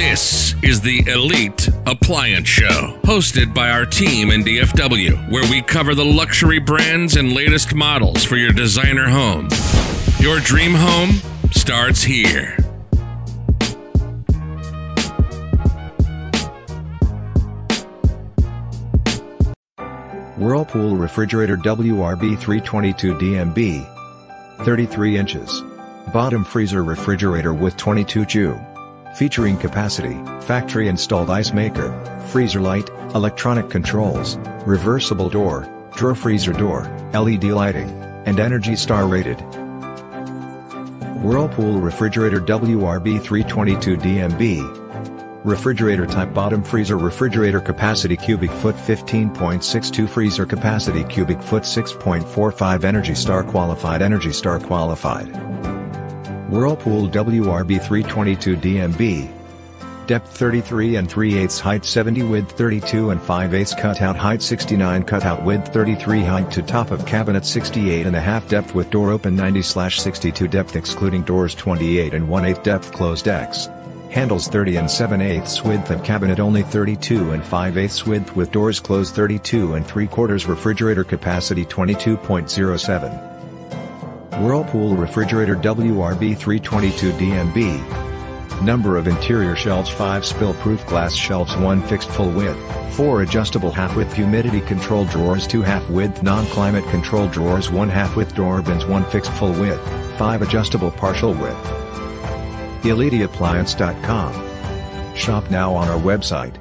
This is the Elite Appliance Show, hosted by our team in DFW, where we cover the luxury brands and latest models for your designer home. Your dream home starts here. Whirlpool Refrigerator WRB 322 DMB 33 inches. Bottom freezer refrigerator with 22 chew. Featuring capacity, factory installed ice maker, freezer light, electronic controls, reversible door, drawer freezer door, LED lighting, and Energy Star rated. Whirlpool Refrigerator WRB 322 DMB Refrigerator type bottom freezer refrigerator capacity cubic foot 15.62 freezer capacity cubic foot 6.45 Energy Star qualified Energy Star qualified Whirlpool WRB 322 DMB Depth 33 and 3 8 height 70 width 32 and 5 8 cutout height 69 cutout width 33 height to top of cabinet 68 and a half depth with door open 90 62 depth excluding doors 28 and 1 8 depth closed X Handles 30 and 7 8 width of cabinet only 32 and 5 8 width with doors closed 32 and 3 quarters refrigerator capacity 22.07. Whirlpool refrigerator WRB 322 DMB. Number of interior shelves 5 spill-proof glass shelves 1 fixed full width, 4 adjustable half-width humidity control drawers 2 half-width non-climate control drawers 1 half-width door bins 1 fixed full width, 5 adjustable partial width. EliteAppliance.com. Shop now on our website.